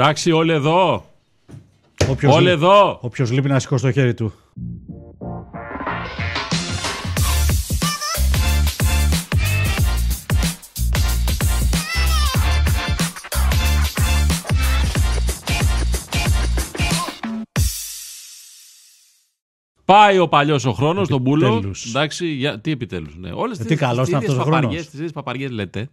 Εντάξει, όλοι εδώ. Όποιος, Όλοι λεί- εδώ. όποιος λείπει να σηκώσει το χέρι του. Πάει ο παλιός ο χρόνος, τον Μπούλο. Επιτέλους. Εντάξει, για... τι επιτέλους. Ναι. Όλες τις καλός ήταν αυτός ο χρόνος. Τις ίδιες παπαριές λέτε.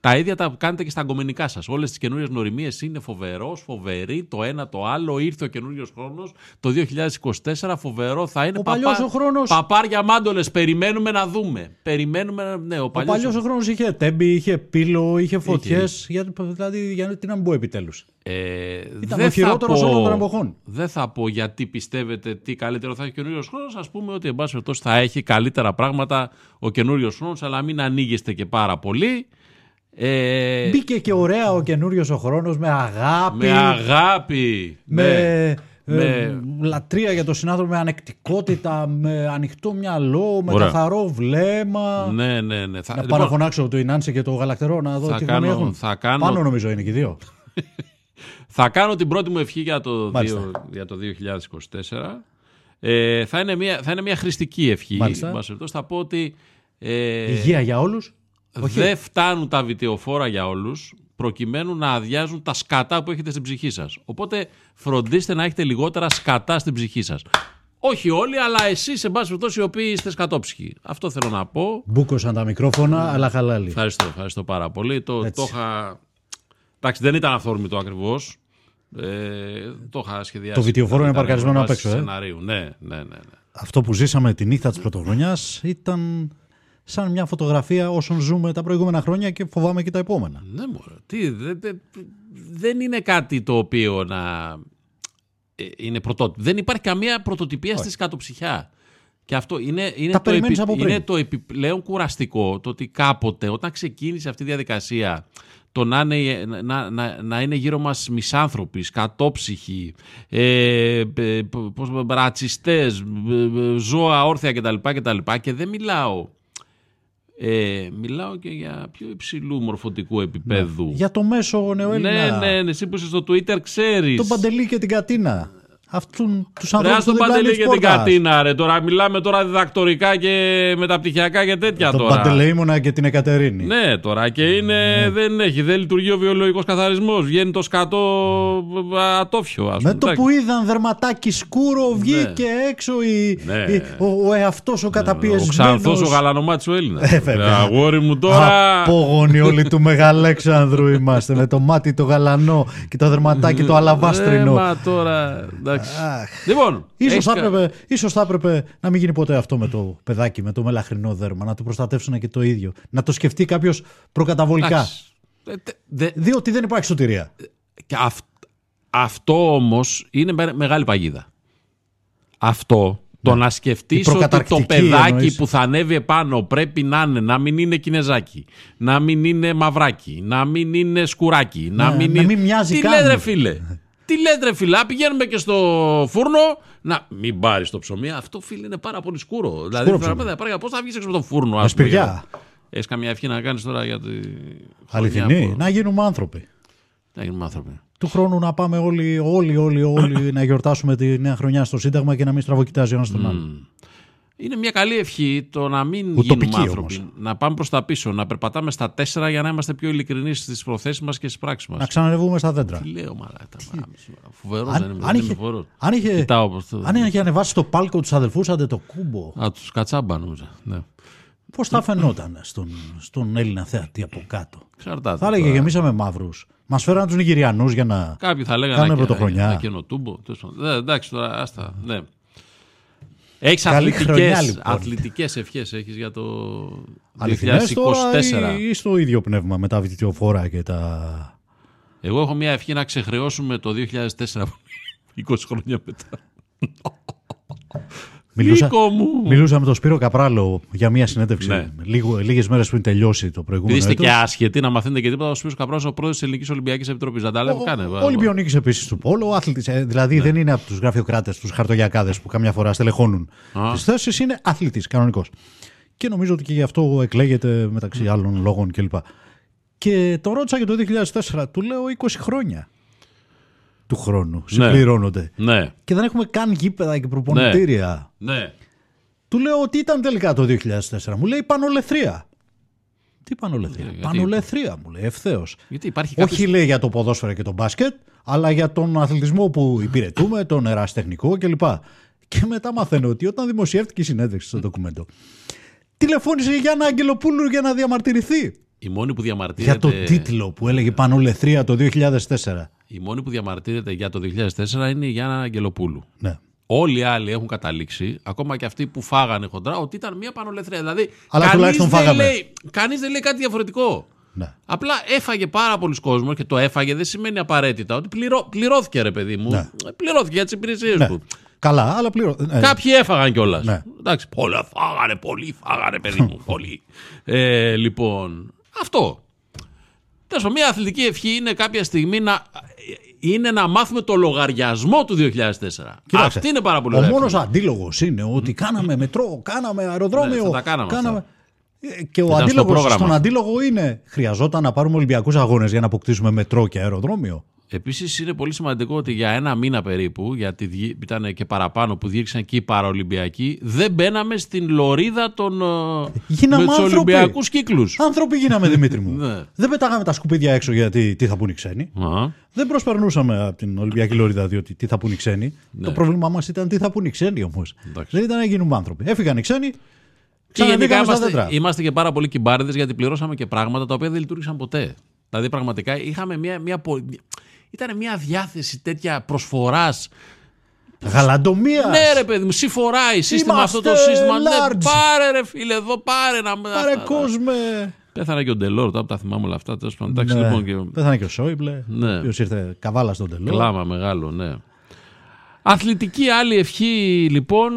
Τα ίδια τα κάνετε και στα αγκομενικά σας. Όλες τις καινούριες νοημίε είναι φοβερός, φοβερή. Το ένα το άλλο. Ήρθε ο καινούριος χρόνος. Το 2024 φοβερό θα είναι. Ο παλιός ο χρόνος- Παπάρια μάντολες. Περιμένουμε να δούμε. Περιμένουμε. Ναι, ο Ο παλιός παλιός ο χρόνος είχε τέμπη, είχε πύλο, είχε φωτιές. Δηλαδή, γιατί να μην πω επιτέλους. Ε, Ήταν δεν ο χειρότερος θα πω- όλων των εποχών. Δεν θα πω γιατί πιστεύετε τι καλύτερο θα έχει ο καινούριος χρόνος. Α πούμε ότι εν πάση περιπτώσει θα έχει καλύτερα πράγματα ο καινούριος χρόνος, αλλά μην ανοίγεστε και πάρα πολύ. Ε, Μπήκε και ωραία ο καινούριος ο χρόνος με αγάπη. με αγάπη. με, με- ε, λατρεία για τον συνάνθρωπο, με ανεκτικότητα, με ανοιχτό μυαλό, με Ωραία. καθαρό βλέμμα. ναι, ναι, ναι. Θα, Να λοιπόν, πάω να φωνάξω το Ινάνσε και το Γαλακτερό να δω Θα τι κάνω- γνώμη έχουν. θα κάνω- Πάνω νομίζω είναι και οι δύο. θα κάνω την πρώτη μου ευχή για το, Μάλιστα. δύο- για το 2024. Ε, θα, είναι μια, θα είναι μια χρηστική ευχή. Μάλιστα. εν πάση περιπτώσει. Θα πω ότι ε, Υγεία για όλου. δεν φτάνουν τα βιτεοφόρα για όλους προκειμένου να αδειάζουν τα σκατά που έχετε στην ψυχή σας. Οπότε φροντίστε να έχετε λιγότερα σκατά στην ψυχή σας. Όχι όλοι, αλλά εσείς, σε πάση περιπτώσει, οι οποίοι είστε σκατόψυχοι. Αυτό θέλω να πω. Μπούκωσαν τα μικρόφωνα, αλλά χαλάλι. Ευχαριστώ, ευχαριστώ πάρα πολύ. Το, Έτσι. το είχα... Εντάξει, δεν ήταν αυθόρμητο ακριβώς. Ε, το είχα σχεδιάσει. Το βιτιοφόρο είναι Ήταν παρκαρισμένο βάση απ' έξω, ε. Σεναρίου. Ναι, ναι, ναι. ναι. Αυτό που ζήσαμε τη νύχτα της πρωτοχρονιά ήταν σαν μια φωτογραφία όσων ζούμε τα προηγούμενα χρόνια και φοβάμαι και τα επόμενα. Ναι, μωρέ. Τι, δε- δε- δεν είναι κάτι το οποίο να ε, είναι πρωτότυπο. Δεν υπάρχει καμία πρωτοτυπία στη σκατοψυχιά. Και αυτό είναι, είναι, Τα το, περιμένεις από πριν. είναι το επιπλέον κουραστικό το ότι κάποτε όταν ξεκίνησε αυτή η διαδικασία το να είναι, να, να, να είναι γύρω μας μισάνθρωποι, σκατόψυχοι, ε, ε, πώς, ρατσιστές, ε, ε, ζώα όρθια κτλ. κτλ. Και δεν μιλάω ε, μιλάω και για πιο υψηλού μορφωτικού επίπεδου. Για το μέσο νεοέλληνα. Ναι, ναι, ναι, εσύ που είσαι στο Twitter ξέρεις. Τον Παντελή και την Κατίνα. Αυτούν τους Ρε, ανθρώπου ας τον Παντελή και την Κατίνα, ρε. Τώρα μιλάμε τώρα διδακτορικά και μεταπτυχιακά και τέτοια Τον τώρα. Παντελεήμονα και την Εκατερίνη. Ναι, τώρα και είναι, δεν έχει, δεν λειτουργεί ο βιολογικός καθαρισμός. Βγαίνει το σκατό α, ατόφιο, ας πούμε. Με το Εντάξει. που είδαν δερματάκι σκούρο βγήκε έξω η, Ναι. η- ο, ο εαυτός ο Ο καταπιεσμένος. Ξανθός ο γαλανομάτης ο Έλληνας. Ε, βέβαια. Αγόρι μου τώρα. Απόγονοι όλοι του Μεγαλέξανδρου είμαστε με το μάτι το γαλανό και το δερματάκι το Ε, αλαβάστρινο. μα τώρα, εντάξει. Αχ. Λοιπόν, Ίσως έχεις θα, κα- έπρεπε, ίσως θα έπρεπε να μην γίνει ποτέ αυτό με το παιδάκι, με το μελαχρινό δέρμα, να το προστατεύσουν και το ίδιο. Να το σκεφτεί κάποιος προκαταβολικά. εντάξει. Ε, τε- δε- Διότι δεν υπάρχει σωτηρία. Και αυ- αυτό όμως είναι με- μεγάλη παγίδα. Αυτό, το να σκεφτείς Η ότι το προκαταρκτική παιδάκι εννοείς. που θα ανέβει επάνω πρέπει να είναι, να μην είναι κινεζάκι, να μην είναι μαυράκι, να μην είναι σκουράκι, να Ναι, μην να είναι... μην μοιάζει Τι καν. λέτε ρε φίλε, τι λέτε ρε φίλε, Α, πηγαίνουμε και στο φούρνο, να μην πάρεις το ψωμί, αυτό φίλε είναι πάρα πολύ σκούρο. δηλαδή, ψωμί. θα, θα, πώς θα βγεις έξω από το φούρνο, Με ας πούμε. σπηριά. Έχεις καμία ευχή να κάνεις τώρα για τη χρονιά Αληθινή. που- Να γίνουμε άνθρωποι. Να γίνουμε άνθρωποι. Του χρόνου να πάμε όλοι, όλοι, όλοι, όλοι να γιορτάσουμε τη νέα χρονιά στο Σύνταγμα και να μην στραβοκοιτάζει ο ένας τον άλλον. Είναι μια καλή ευχή το να μην Ουτοπική γίνουμε άνθρωποι. όμως. Να πάμε προς τα πίσω, να περπατάμε στα τέσσερα για να είμαστε πιο ειλικρινείς στις προθέσεις μας και στις πράξεις μας. Να ξανανεβούμε στα δέντρα. Τι λέω, μαλάκα. Φοβερός Αν, δεν είμαι. αν, δεν είχε, είμαι φοβερός. αν, είχε, Κοιτάω προς το- αν είχε ανεβάσει το πάλκο τους αδελφούς άντε το κούμπο, Α, τους κατσάμπα νομίζω. Ναι. πώς θα φαινόταν στον, στον Έλληνα θεατή από κάτω; Εξαρτάται. Θα έλεγε τώρα. γεμίσαμε μαύρους. Μας φέραν τους Νιγηριανούς για να. Κάποιοι θα λέγανε Κάνουμε να- πρωτοχρονιά. να καινοτούμπο. τέλος πάντων. Ναι, εντάξει τώρα, άστα. Ναι. Έχεις Καλή χρονιά, αθλητικές, λοιπόν. αθλητικές ευχές έχεις για το Αληθινές τώρα 2024. ή, ή στο ίδιο πνεύμα με τα βιτιοφόρα και τα. Εγώ έχω μια ευχή να ξεχρεώσουμε το 2004 20 χρόνια μετά. Μιλούσα, Νίκο μου! μιλούσα με τον Σπύρο Καπράλο για μια συνέντευξη Ναι. λίγο, λίγες μέρες πριν τελειώσει το προηγούμενο Επειδή είστε έτος. και άσχετοι να μαθαίνετε και τίποτα, ο Σπύρος Καπρός ο πρόεδρος της Ελληνικής Ολυμπιακής Επιτροπής. Να τα λέμε, κάνε. Ο Ολυμπιονίκη επίσης του Πόλο, αθλητή. δηλαδή Ναι. δεν είναι από τους γραφειοκράτες, τους χαρτογιακάδες που καμιά φορά στελεχώνουν Α. τις θέσεις, είναι αθλητής, κανονικός. Και νομίζω ότι και γι' αυτό εκλέγεται μεταξύ Ναι. άλλων λόγων κλπ. Και το ρώτησα για το 2004, του λέω 20 χρόνια. Του χρόνου. Συμπληρώνονται. Ναι. Και δεν έχουμε καν γήπεδα και προπονητήρια. Ναι. Του λέω ότι ήταν τελικά το 2004. Μου λέει πανολεθρία. Τι πανολεθρία; γιατί- Πανολεθρία μου λέει ευθέως. Γιατί υπάρχει Όχι κάποιος... λέει για το ποδόσφαιρο και τον μπάσκετ, αλλά για τον αθλητισμό που υπηρετούμε, τον εραστεχνικό κλπ. Και μετά μαθαίνω ότι όταν δημοσιεύτηκε η συνέντευξη στο ντοκουμέντο, τηλεφώνησε η Γιάννα Αγγελοπούλου για να διαμαρτυρηθεί. Η μόνη που διαμαρτύρεται... Για το τίτλο που έλεγε Πανολεθρία το 2004. Η μόνη που διαμαρτύρεται για το 2004 είναι η Γιάννα Αγγελοπούλου. Ναι. Όλοι οι άλλοι έχουν καταλήξει, ακόμα και αυτοί που φάγανε χοντρά, ότι ήταν μια πανολεθρία. Δηλαδή, Αλλά κανείς τουλάχιστον δεν φάγαμε. λέει, κανείς δεν λέει κάτι διαφορετικό. ναι. Απλά έφαγε πάρα πολλοί κόσμος και το έφαγε δεν σημαίνει απαραίτητα ότι πληρώ, πληρώθηκε, ρε παιδί μου. Ναι. Πληρώθηκε για τις υπηρεσίες ναι. του. Καλά, αλλά πλήρω. ναι. Κάποιοι έφαγαν κιόλας. Ναι. Εντάξει, πολλά φάγανε, πολλοί φάγανε, παιδί μου. πολλοί. Ε, λοιπόν, αυτό. Τέλο πάντων, μια αθλητική ευχή είναι κάποια στιγμή να, είναι να μάθουμε το λογαριασμό του 2004. Κοίταξε, Αυτή είναι πάρα πολύ Ο ωραία μόνος ευχή. αντίλογος είναι ότι κάναμε μετρό, κάναμε αεροδρόμιο. Ναι, θα τα κάναμε αυτά. Ε, Και ο Ήταν στο αντίλογο πρόγραμμα. στον αντίλογο είναι χρειαζόταν να πάρουμε Ολυμπιακούς αγώνες για να αποκτήσουμε μετρό και αεροδρόμιο. Επίσης είναι πολύ σημαντικό ότι για ένα μήνα περίπου, γιατί διή- ήταν και παραπάνω που διήρξαν και οι Παραολυμπιακοί, δεν μπαίναμε στην λωρίδα των. ε, Γίναμε με τους άνθρωποι. Ολυμπιακούς κύκλους. Άνθρωποι γίναμε, Δημήτρη μου. Ναι. Δεν πετάγαμε τα σκουπίδια έξω γιατί τι θα πούνε οι ξένοι. Δεν προσπερνούσαμε από την Ολυμπιακή Λωρίδα διότι τι θα πούνε οι ξένοι. Το πρόβλημά μας ήταν τι θα πούνε οι ξένοι όμως. Ναι. Εντάξει. Δεν ήταν να γίνουμε άνθρωποι. Έφυγαν οι ξένοι, Και γενικά ξαναβγήκαμε στα είμαστε, δέντρα. είμαστε και πάρα πολύ κυμπάριδες γιατί πληρώσαμε και πράγματα τα οποία δεν λειτουργήσαν ποτέ. Δηλαδή πραγματικά είχαμε μια. μια, πο- ήταν μια διάθεση τέτοια προσφοράς. Γαλαντομίας. Ναι, ρε παιδί μου, συμφοράει σύστημα αυτό το Είμαστε σύστημα. Ναι, large. πάρε ρε φίλε, εδώ πάρε να. Πάρε αυτά- κόσμε. Πέθανε και ο Ντελόρ, τώρα που τα θυμάμαι όλα αυτά. Τέλος πάντων, εντάξει, Ναι. λοιπόν. Και... Πέθανε και ο Σόιμπλε, Ναι. ο οποίος ήρθε καβάλα στον τελό. Κλάμα μεγάλο, ναι. Αθλητική άλλη ευχή, λοιπόν.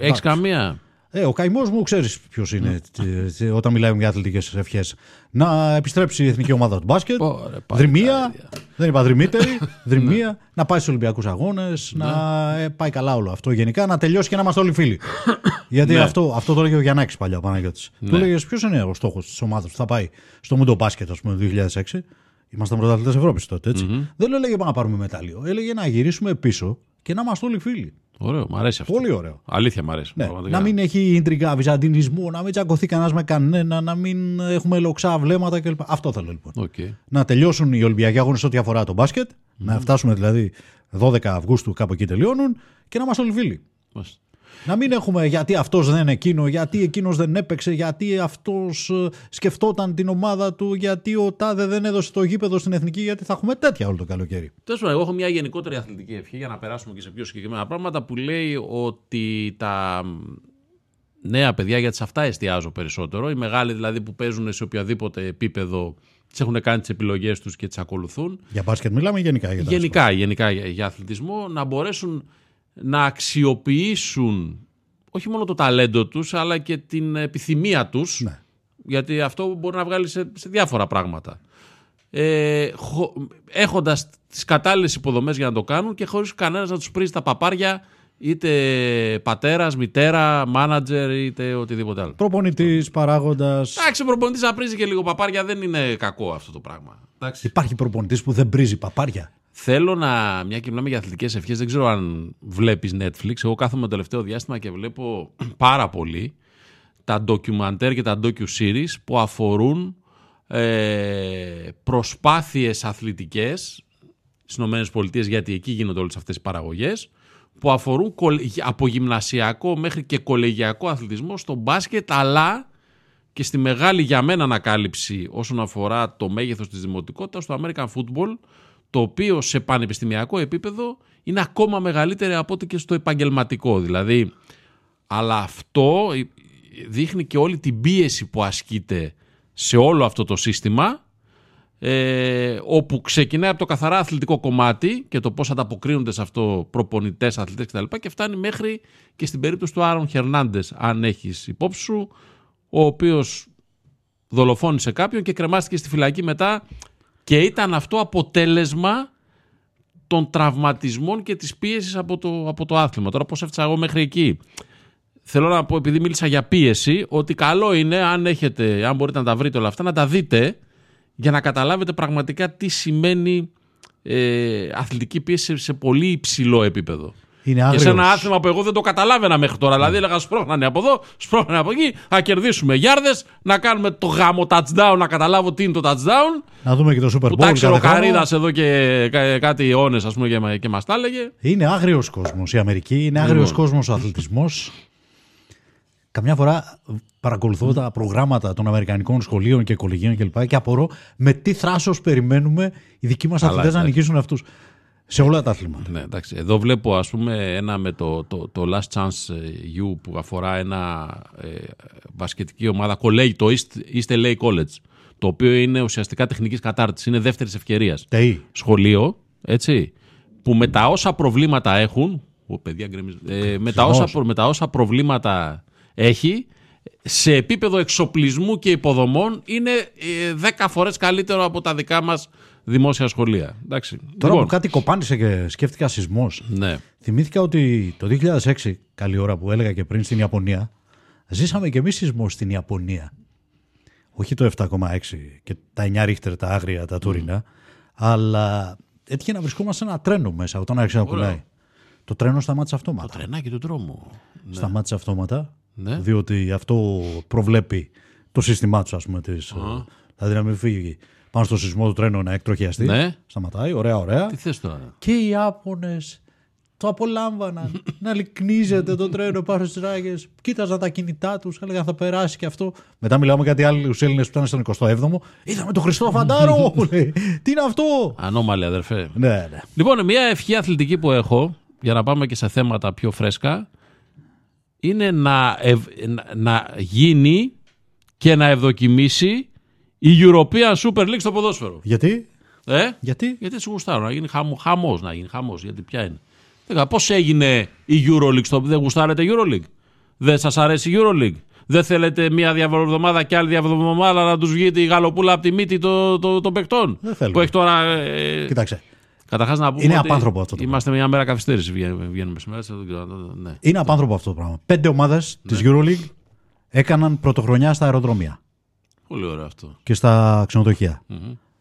Έχεις καμία; Ε, ο καημός μου ξέρεις ποιος είναι Ναι. τε- τε- όταν μιλάμε για αθλητικές ευχές. Να επιστρέψει η εθνική ομάδα του μπάσκετ. Ωραία, πάλι Δριμεία. Δεν είπα δριμύτερη. Δριμεία. να πάει στους Ολυμπιακούς Αγώνες. Να ε, πάει καλά όλο αυτό. Γενικά να τελειώσει και να είμαστε όλοι φίλοι. Γιατί Ναι. αυτό, αυτό το έλεγε ο Γιαννάκης παλιά ο Παναγιώτης. Του έλεγε ποιος είναι ο στόχος της ομάδας που θα πάει στο Μουντομπάσκετ, ας πούμε, το 2006. Ήμασταν πρωταθλητές Ευρώπης τότε, έτσι. Δεν του έλεγε πάμε να πάρουμε μετάλλιο. Έλεγε να γυρίσουμε πίσω και να είμαστε όλοι φίλοι. Ωραίο, μου αρέσει αυτό. Πολύ ωραίο. Αλήθεια μου αρέσει. Ναι, πραγματικά. να μην έχει ίντριγκα, βυζαντινισμό, να μην τσακωθεί κανένας με κανένα, να μην έχουμε λοξά βλέμματα κλπ. Αυτό θέλω λοιπόν. Οκ. Να τελειώσουν οι Ολυμπιακοί αγώνες ό,τι αφορά το μπάσκετ, να φτάσουμε δηλαδή 12 Αυγούστου κάπου εκεί τελειώνουν και να είμαστε όλοι φίλοι. Μάλιστα. Να μην έχουμε γιατί αυτός δεν είναι εκείνο, γιατί εκείνος δεν έπαιξε, γιατί αυτός σκεφτόταν την ομάδα του, γιατί ο Τάδε δεν έδωσε το γήπεδο στην εθνική, γιατί θα έχουμε τέτοια όλο το καλοκαίρι. Τέλος πάντων, εγώ έχω μια γενικότερη αθλητική ευχή για να περάσουμε και σε πιο συγκεκριμένα πράγματα που λέει ότι τα νέα παιδιά, γιατί σε αυτά εστιάζω περισσότερο, οι μεγάλοι δηλαδή που παίζουν σε οποιαδήποτε επίπεδο, τις έχουν κάνει τις επιλογές τους και τις ακολουθούν. Για μπάσκετ μιλάμε ή γενικά για τα Γενικά, γενικά για, για αθλητισμό, να μπορέσουν να αξιοποιήσουν όχι μόνο το ταλέντο τους, αλλά και την επιθυμία τους, Ναι. γιατί αυτό μπορεί να βγάλει σε, σε διάφορα πράγματα. Ε, χω, έχοντας τις κατάλληλες υποδομές για να το κάνουν και χωρίς κανένας να τους πρίζει τα παπάρια, είτε πατέρας, μητέρα, μάνατζερ, είτε οτιδήποτε άλλο. Προπονητής, παράγοντας. Εντάξει, ο προπονητής να πρίζει και λίγο παπάρια δεν είναι κακό αυτό το πράγμα. Εντάξει. Υπάρχει προπονητής που δεν πρίζει παπάρια; Θέλω να, μια και μιλάμε για αθλητικές ευχές, δεν ξέρω αν βλέπεις Netflix. Εγώ κάθομαι το τελευταίο διάστημα και βλέπω πάρα πολύ τα ντοκιμαντέρ και τα docu-series που αφορούν ε, προσπάθειες αθλητικές στις ΗΠΑ, γιατί εκεί γίνονται όλες αυτές οι παραγωγές, που αφορούν κολ- από γυμνασιακό μέχρι και κολεγιακό αθλητισμό στο μπάσκετ, αλλά και στη μεγάλη για μένα ανακάλυψη όσον αφορά το μέγεθος της δημοτικότητας στο American Football, το οποίο σε πανεπιστημιακό επίπεδο είναι ακόμα μεγαλύτερο από ό,τι και στο επαγγελματικό. Δηλαδή, αλλά αυτό δείχνει και όλη την πίεση που ασκείται σε όλο αυτό το σύστημα ε, όπου ξεκινάει από το καθαρά αθλητικό κομμάτι και το πώς ανταποκρίνονται σε αυτό προπονητές, αθλητές κτλ. και φτάνει μέχρι και στην περίπτωση του Άρον Χερνάντες αν έχεις υπόψη σου ο οποίος δολοφόνησε κάποιον και κρεμάστηκε στη φυλακή μετά και ήταν αυτό αποτέλεσμα των τραυματισμών και της πίεσης από το, από το άθλημα. Τώρα πώς έφτασα εγώ μέχρι εκεί. Θέλω να πω, επειδή μίλησα για πίεση, ότι καλό είναι αν έχετε, αν μπορείτε να τα βρείτε όλα αυτά, να τα δείτε για να καταλάβετε πραγματικά τι σημαίνει ε, αθλητική πίεση σε πολύ υψηλό επίπεδο. Είναι Και σε άγριος. ένα άθλημα που εγώ δεν το καταλάβαινα μέχρι τώρα. Δηλαδή έλεγα σπρώχνανε από εδώ, σπρώχνανε από εκεί, θα κερδίσουμε γιάρδες, να κάνουμε το γάμο touchdown, να καταλάβω τι είναι το touchdown. Να δούμε και το Super Που Bowl. τα ήξερε ο κάθε χρόνο. Καρίδα εδώ και κα- κάτι αιώνες, ας πούμε, και, μα- και μας τα έλεγε. Είναι άγριος κόσμος η Αμερική, είναι άγριος Λοιπόν. κόσμος ο αθλητισμός. Καμιά φορά παρακολουθώ τα προγράμματα των Αμερικανικών σχολείων και κολεγίων κλπ. Και, απορώ με τι θράσος περιμένουμε οι δικοί μας Καλά, αθλητές να εντάξει. νικήσουν αυτούς. Σε όλα τα αθλήματα. Ναι, εντάξει. Εδώ βλέπω ας πούμε ένα με το, το, το Last Chance ε, U που αφορά ένα ε, μπασκετική ομάδα college, το East, East LA College το οποίο είναι ουσιαστικά τεχνικής κατάρτισης, είναι δεύτερης ευκαιρίας. ΤΕΗ. Σχολείο, έτσι, που με τα όσα προβλήματα έχουν, ο, παιδιά, γκρεμίζ- ε, με, τα όσα, προ- με τα όσα προβλήματα έχει, σε επίπεδο εξοπλισμού και υποδομών είναι ε, 10 φορές καλύτερο από τα δικά μας δημόσια σχολεία. Εντάξει. Τώρα Λοιπόν, που κάτι κοπάνισε και σκέφτηκα σεισμός, ναι. θυμήθηκα ότι το 2006, καλή ώρα που έλεγα και πριν στην Ιαπωνία, ζήσαμε και εμείς σεισμό στην Ιαπωνία. Όχι το 7,6 και τα 9 ρίχτερ, τα άγρια, τα τούρινα, αλλά έτυχε να βρισκόμαστε σε ένα τρένο μέσα όταν άρχισε να κολλάει. Το τρένο σταμάτησε αυτόματα. Τρενάκι του τρόμου. Σταμάτησε αυτόματα, Ναι. διότι αυτό προβλέπει το σύστημά τους, ας πούμε. Της, ε, Δηλαδή να μην φύγει πάνω στο σεισμό του τρένου να εκτροχιαστεί. Ναι. Σταματάει, ωραία, ωραία. Τι θες τώρα; Και οι Ιάπωνες το απολάμβαναν. να λυκνίζεται το τρένο πάνω στις ράγες. Κοίταζαν τα κινητά τους, έλεγαν θα περάσει και αυτό. Μετά μιλάμε με κάτι άλλου Έλληνες που ήταν στον 27ο. Είδαμε τον Χριστό Φαντάρο! μου λέει. Τι είναι αυτό! Ανώμαλη αδερφέ. ναι, ναι. Λοιπόν, μια ευχή αθλητική που έχω, για να πάμε και σε θέματα πιο φρέσκα, είναι να, ευ- να, να γίνει και να ευδοκιμήσει η European Super League στο ποδόσφαιρο. Γιατί, Ε; γιατί, Γιατί σου γουστάρω, να γίνει χαμ, χαμός, να γίνει χαμός, γιατί ποια είναι. Δεν πώς έγινε η EuroLeague στο δεν γουστάρετε EuroLeague; Δεν σας αρέσει η EuroLeague; Δεν θέλετε μία διαβολοβδομάδα και άλλη διαβολοβδομάδα να τους βγει η γαλοπούλα από τη μύτη των το, των παικτών; Δεν θέλουμε. Που έχει τώρα... Ε, κοίταξε. Καταρχάς να πούμε Είναι ότι απάνθρωπο αυτό το Είμαστε μια μέρα καθυστέρηση βγαίνουμε, βγαίνουμε σήμερα. δεν ξέρω, Ναι. Είναι απάνθρωπο αυτό το πράγμα. Πέντε ομάδες της EuroLeague έκαναν πρωτοχρονιά στα αεροδρόμια Πολύ ωραίο αυτό. και στα ξενοδοχεια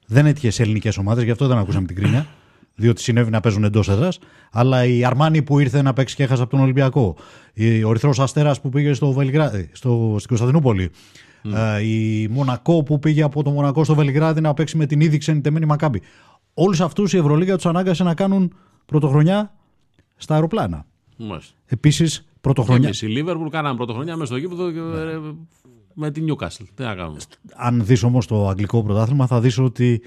Δεν έτυχε σε ελληνικές ομάδες, γι' αυτό δεν ακούσαμε την κρίνια. Διότι συνέβη να παίζουν εντός έδρας. Αλλά η Αρμάνη που ήρθε να παίξει και έχασε από τον Ολυμπιακό. Η- Ο Ερυθρός Αστέρας που πήγε στο Βελιγράδι, στο, στην Κωνσταντινούπολη. Ε, η Μονακό που πήγε από το Μονακό στο Βελιγράδι να παίξει με την ήδη ξενιτεμένη Μακάμπη. Όλους αυτούς η Ευρωλίγα τους ανάγκασε να κάνουν πρωτοχρονιά στα αεροπλάνα. Μάλιστα. Επίσης, πρωτοχρονιά. Εμείς η Λίβερπουλ κάναμε πρωτοχρονιά μέσα στο γήπεδο και, ε, με την Newcastle. Τι να κάνουμε. αν δεις όμως το αγγλικό πρωτάθλημα θα δεις ότι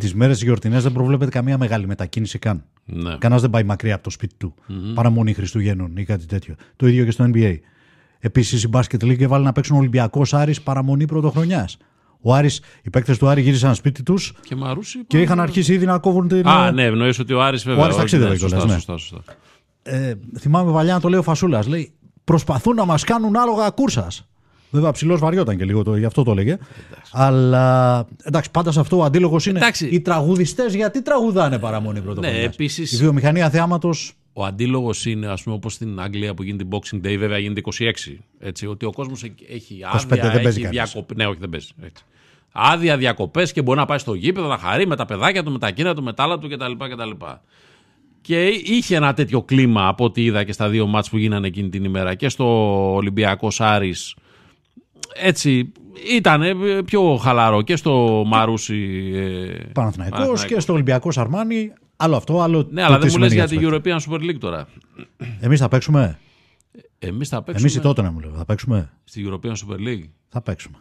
τις μέρες γιορτινές δεν προβλέπεται καμία μεγάλη μετακίνηση καν. Ναι. Κανένας δεν πάει μακριά από το σπίτι του. Παραμονή Χριστουγέννων ή κάτι τέτοιο. Το ίδιο και στο NBA. Επίσης η Basket League έβαλε να παίξουν Ολυμπιακός Άρης παραμονή πρωτοχρονιάς. Ο Άρης, οι παίκτες του Άρη γύρισαν σπίτι τους Και Μαρούσι. και είχαν αρχίσει ήδη να κόβουν την... Α, ναι, εννοείς ότι ο Άρης βέβαια. Άρης όχι, ταξίδευε ναι, κιόλας, σωστά, ναι. σωστά, σωστά. ε, θυμάμαι παλιά να το λέει ο Φασούλας. Λέει προσπαθούν να μας κάνουν άλογα κούρσας. Βέβαια ψηλός βαριόταν και λίγο, το, γι' αυτό το έλεγε. Αλλά εντάξει, πάντα σε αυτό ο αντίλογος είναι. Εντάξει. Οι τραγουδιστές γιατί τραγουδάνε παραμονή πρωτοχρονιά. Ναι, επίσης- Η βιομηχανία θεάματο. Ο αντίλογος είναι, ας πούμε, όπως στην Αγγλία που γίνεται Boxing Day, βέβαια γίνεται 26. Έτσι, ότι ο κόσμος έχει 25 άδεια, δεν παίζει έχει κανείς. διακοπέ. Ναι, όχι, δεν παίζει. Έτσι. Άδεια διακοπές και μπορεί να πάει στο γήπεδο να χαρεί με τα παιδάκια του, με τα κύρα του, με τα άλλα του κτλ. κτλ. Και είχε ένα τέτοιο κλίμα από ό,τι είδα και στα δύο μάτς που γίνανε εκείνη την ημέρα και στο Ολυμπιακός Άρης. Έτσι, ήταν πιο χαλαρό και στο Μαρούσι. ε, Παναθηναϊκός Παναθηναϊκός. και στο Ολυμπιακός Αρμάνι. Άλλο αυτό, άλλο. Ναι, αλλά δεν μου λες για την European Super League τώρα. Εμείς θα παίξουμε; Εμείς θα παίξουμε Εμείς η τότε να μου λέω. Θα παίξουμε; στη European Super League. Θα παίξουμε.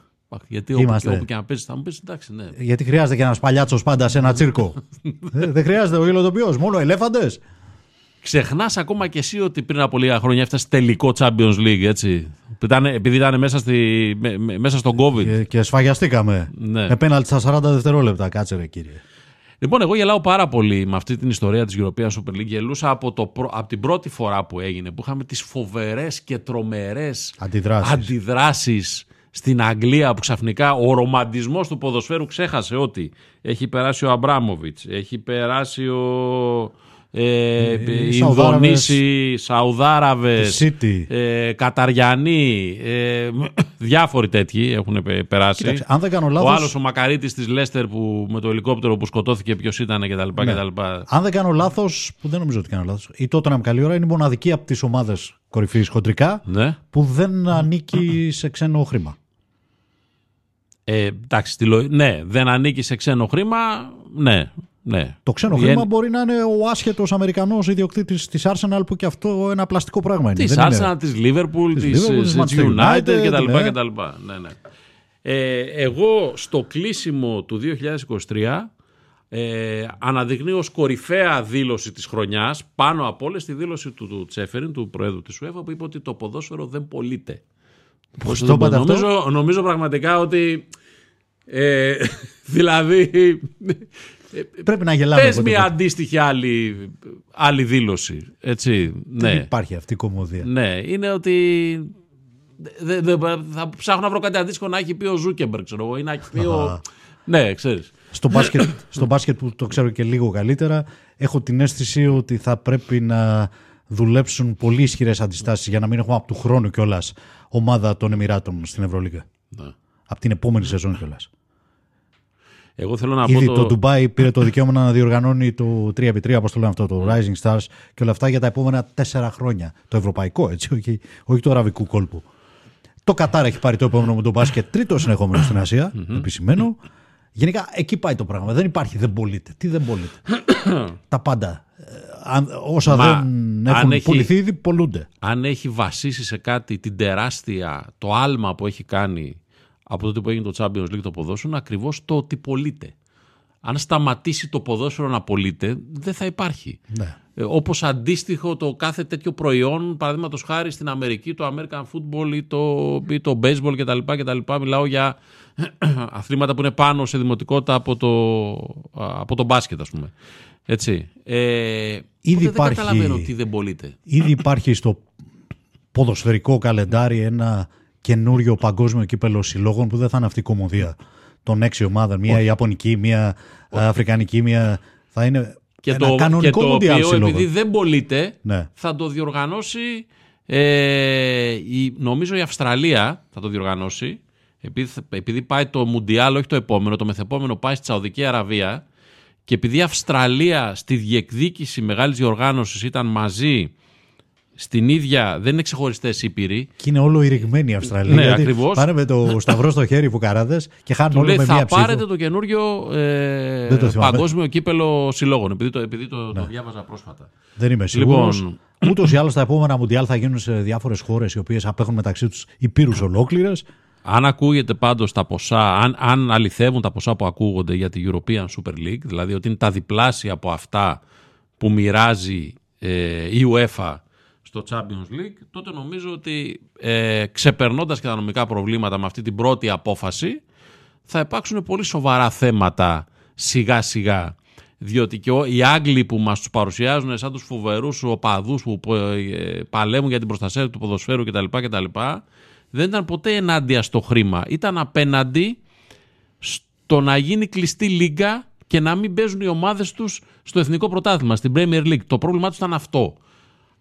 Γιατί όπου, Είμαστε. και, όπου και να παίζει, θα μου πεις εντάξει, ναι. Γιατί χρειάζεται και ένας παλιάτσος πάντα σε ένα τσίρκο. Ε, δεν χρειάζεται ο υλοτοπιό. Μόνο ελέφαντες. Ξεχνάς ακόμα και εσύ ότι πριν από λίγα χρόνια έφτασε τελικό Champions League, έτσι. Που ήταν- επειδή ήταν μέσα, στη, με- με- μέσα στον COVID. Και, και σφαγιαστήκαμε. Ναι. Με πέναλτι στα 40 δευτερόλεπτα. Κάτσε ρε κύριε. Λοιπόν, εγώ γελάω πάρα πολύ με αυτή την ιστορία της European Super League. Γελούσα από, το, πρω- από την πρώτη φορά που έγινε, που είχαμε τις φοβερές και τρομερές Αντιδράσεις. αντιδράσεις στην Αγγλία που ξαφνικά ο ρομαντισμός του ποδοσφαίρου ξέχασε ότι έχει περάσει ο Αμπράμοβιτς, έχει περάσει ο, ε, οι Ινδονήσοι, Σαουδάραβες, η City. ε, Καταριανοί, ε, διάφοροι τέτοιοι έχουν πε- περάσει. Κοίταξε, αν δεν κάνω Ο λάθος, άλλος ο Μακαρίτης της Λέστερ που, με το ελικόπτερο που σκοτώθηκε ποιος ήταν κτλ. Ναι. κτλ. αν δεν κάνω λάθος, που δεν νομίζω ότι κάνω λάθος, η Tottenham καλή ώρα είναι η μοναδική από τις ομάδες κορυφής χοντρικά Ναι. που δεν ανήκει σε ξένο χρήμα. Ε, εντάξει, στη λο- ναι, δεν ανήκει σε ξένο χρήμα. Ναι, ναι. Το ξένο Η χρήμα εν- μπορεί να είναι ο άσχετος Αμερικανός ιδιοκτήτης της Arsenal που και αυτό ένα πλαστικό πράγμα είναι. Της Δεν είναι- Arsenal, της Liverpool, Της της Liverpool, της Manchester United United, κτλ. ναι. κτλ. Ναι, ναι. Ε, εγώ στο κλείσιμο του 2023 ε, αναδεικνύει ως κορυφαία δήλωση της χρονιάς πάνω από όλες τη δήλωση του, του Τσέφεριν, του Προέδρου της UEFA που είπε ότι το ποδόσφαιρο δεν πωλείται. Πώς το είπατε αυτό; νομίζω, νομίζω πραγματικά ότι ε, δηλαδή Πρέπει να γελάμε. πες πότε μια πότε. αντίστοιχη άλλη, άλλη δήλωση. Έτσι, ναι. Δεν υπάρχει αυτή η κωμωδία. Ναι, είναι ότι. δε- δε- θα ψάχνω να βρω κάτι αντίστοιχο να έχει πει ο Ζούκερμπεργκ, ξέρω εγώ, ή να έχει πει ο. ναι, ξέρεις. Στο μπάσκετ, στο μπάσκετ που το ξέρω και λίγο καλύτερα, έχω την αίσθηση ότι θα πρέπει να δουλέψουν πολύ ισχυρές αντιστάσεις για να μην έχουμε από του χρόνου κιόλας ομάδα των Εμμυράτων στην Ευρωλίγα. Ναι. Από την επόμενη σεζόν κιόλας. Εγώ θέλω να πω. Ήδη Το... το Ντουμπάι πήρε το δικαίωμα να διοργανώνει το 3x3, όπως το λένε αυτό, το Rising Stars και όλα αυτά για τα επόμενα τέσσερα χρόνια. Το ευρωπαϊκό, έτσι, όχι, όχι το αραβικού κόλπου. Το Κατάρ έχει πάρει το επόμενο με το μπάσκετ τρίτο συνεχόμενο στην Ασία, επισημένο. Γενικά εκεί πάει το πράγμα. Δεν υπάρχει, δεν πωλείται. Τι δεν πωλείται; τα πάντα. Ε, αν- όσα Μα, δεν αν έχουν έχει- πουληθεί ήδη, πολλούνται. αν έχει βασίσει σε κάτι την τεράστια, το άλμα που έχει κάνει από τότε που έγινε το Champions League το ποδόσφαιρο, είναι ακριβώς το ότι πωλείται. Αν σταματήσει το ποδόσφαιρο να πωλείται, δεν θα υπάρχει. Ναι. Ε, όπως αντίστοιχο το κάθε τέτοιο προϊόν, παραδείγματος χάρη στην Αμερική, το American Football ή το, ή το Baseball κτλ. κτλ. Μιλάω για αθλήματα που είναι πάνω σε δημοτικότητα από το, από το μπάσκετ, ας πούμε. Έτσι. Ε, Ήδη οπότε υπάρχει- δεν καταλαβαίνω τι δεν πωλείται. Ήδη υπάρχει στο ποδοσφαιρικό καλεντάρι ένα καινούριο παγκόσμιο κύπελο συλλόγων που δεν θα είναι αυτή η κομμωδία των έξι ομάδων. Μία Ιαπωνική, μία Αφρικανική, μία. Θα είναι Και ένα το, και κανονικό το μουντιάλ οποίο συλλόγων. επειδή δεν πωλείται, Ναι. θα το διοργανώσει, ε, η, νομίζω η Αυστραλία θα το διοργανώσει, επειδή, επειδή πάει το Μουντιάλ, όχι το επόμενο, το μεθεπόμενο πάει στη Σαουδική Αραβία και επειδή η Αυστραλία στη διεκδίκηση μεγάλης διοργάνωσης ήταν μαζί στην ίδια, δεν είναι ξεχωριστές ήπειροι, Και είναι όλο ηριγμένοι οι Αυστραλοί. Ναι, γιατί ακριβώς. Πάνε με το σταυρό στο χέρι οι φουκαράδε και χάνουν του όλο λέει με θα μία ψήφο. πάρετε το καινούριο ε, Δεν το θυμάμαι. παγκόσμιο κύπελο συλλόγων, επειδή το, επειδή το, το διάβαζα πρόσφατα. Δεν είμαι σίγουρος. Λοιπόν- Ούτως ή άλλως τα επόμενα Μουντιάλ θα γίνουν σε διάφορες χώρες οι οποίες απέχουν μεταξύ τους υπήρου ολόκληρες. Αν ακούγεται πάντως τα ποσά, αν, αν αληθεύουν τα ποσά που ακούγονται για τη European Super League, δηλαδή ότι είναι τα διπλάσια από αυτά που μοιράζει ε, η UEFA στο Champions League, τότε νομίζω ότι ε, ξεπερνώντας και τα νομικά προβλήματα με αυτή την πρώτη απόφαση, θα υπάρξουν πολύ σοβαρά θέματα σιγά σιγά. Διότι και ο- οι Άγγλοι που μας τους παρουσιάζουν σαν τους φοβερούς οπαδούς που ε, παλεύουν για την προστασία του ποδοσφαίρου κτλ. κτλ δεν ήταν ποτέ ενάντια στο χρήμα. Ήταν απέναντι στο να γίνει κλειστή λίγκα και να μην παίζουν οι ομάδες τους στο εθνικό πρωτάθλημα, στην Premier League. Το πρόβλημά τους ήταν αυτό.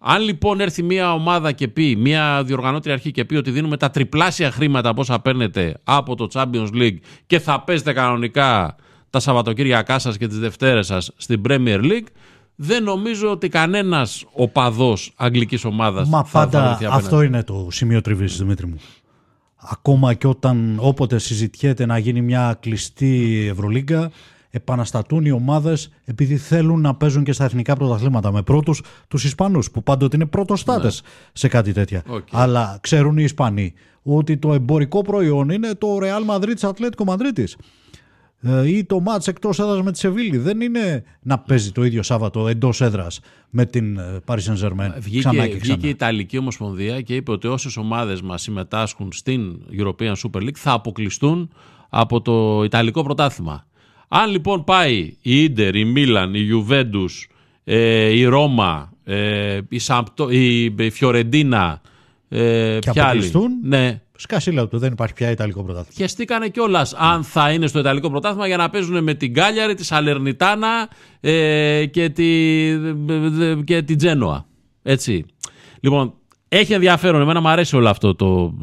Αν λοιπόν έρθει μια ομάδα και πει, μια διοργανώτρια αρχή και πει ότι δίνουμε τα τριπλάσια χρήματα από όσα παίρνετε από το Champions League και θα παίζετε κανονικά τα Σαββατοκύριακά σας και τις Δευτέρες σας στην Premier League, δεν νομίζω ότι κανένας οπαδός αγγλικής ομάδας Μα θα, θα πάντα βρεθεί απέναντι. αυτό είναι το σημείο τριβής, Δημήτρη μου. Ακόμα και όταν όποτε συζητιέται να γίνει μια κλειστή Ευρωλίγκα, επαναστατούν οι ομάδες επειδή θέλουν να παίζουν και στα εθνικά πρωταθλήματα. Με πρώτους τους Ισπανούς, που πάντοτε είναι πρωτοστάτες σε κάτι τέτοια. Ναι. Οκ. Αλλά ξέρουν οι Ισπανοί ότι το εμπορικό προϊόν είναι το Real Madrid Ατλέτικο Μαδρίτης. Ή το ματς εκτός έδρας με τη Σεβίλη. Δεν είναι να παίζει το ίδιο Σάββατο εντός έδρας με την ε, Paris Saint-Germain. Βγήκε, ξανά και ξανά. βγήκε η Ιταλική Ομοσπονδία και είπε ότι όσες ομάδες μας συμμετάσχουν στην European Super League θα αποκλειστούν από το Ιταλικό πρωτάθλημα. Αν λοιπόν πάει η Ίντερ, η Μίλαν, η Ιουβέντους, ε, η Ρώμα, ε, η, Σαμπτο, η η Φιωρεντίνα, ε, Και ποια άλλη; αποκλειστούν; Ναι, Σκασίλα του, δεν υπάρχει πια Ιταλικό πρωτάθλημα. Χεστήκανε κιόλας αν θα είναι στο Ιταλικό πρωτάθλημα για να παίζουν με την Κάλιαρη, τη Σαλερνιτάνα ε, και, τη, και την Τζένοα. Έτσι. Λοιπόν, έχει ενδιαφέρον. Εμένα μου αρέσει όλο αυτό το,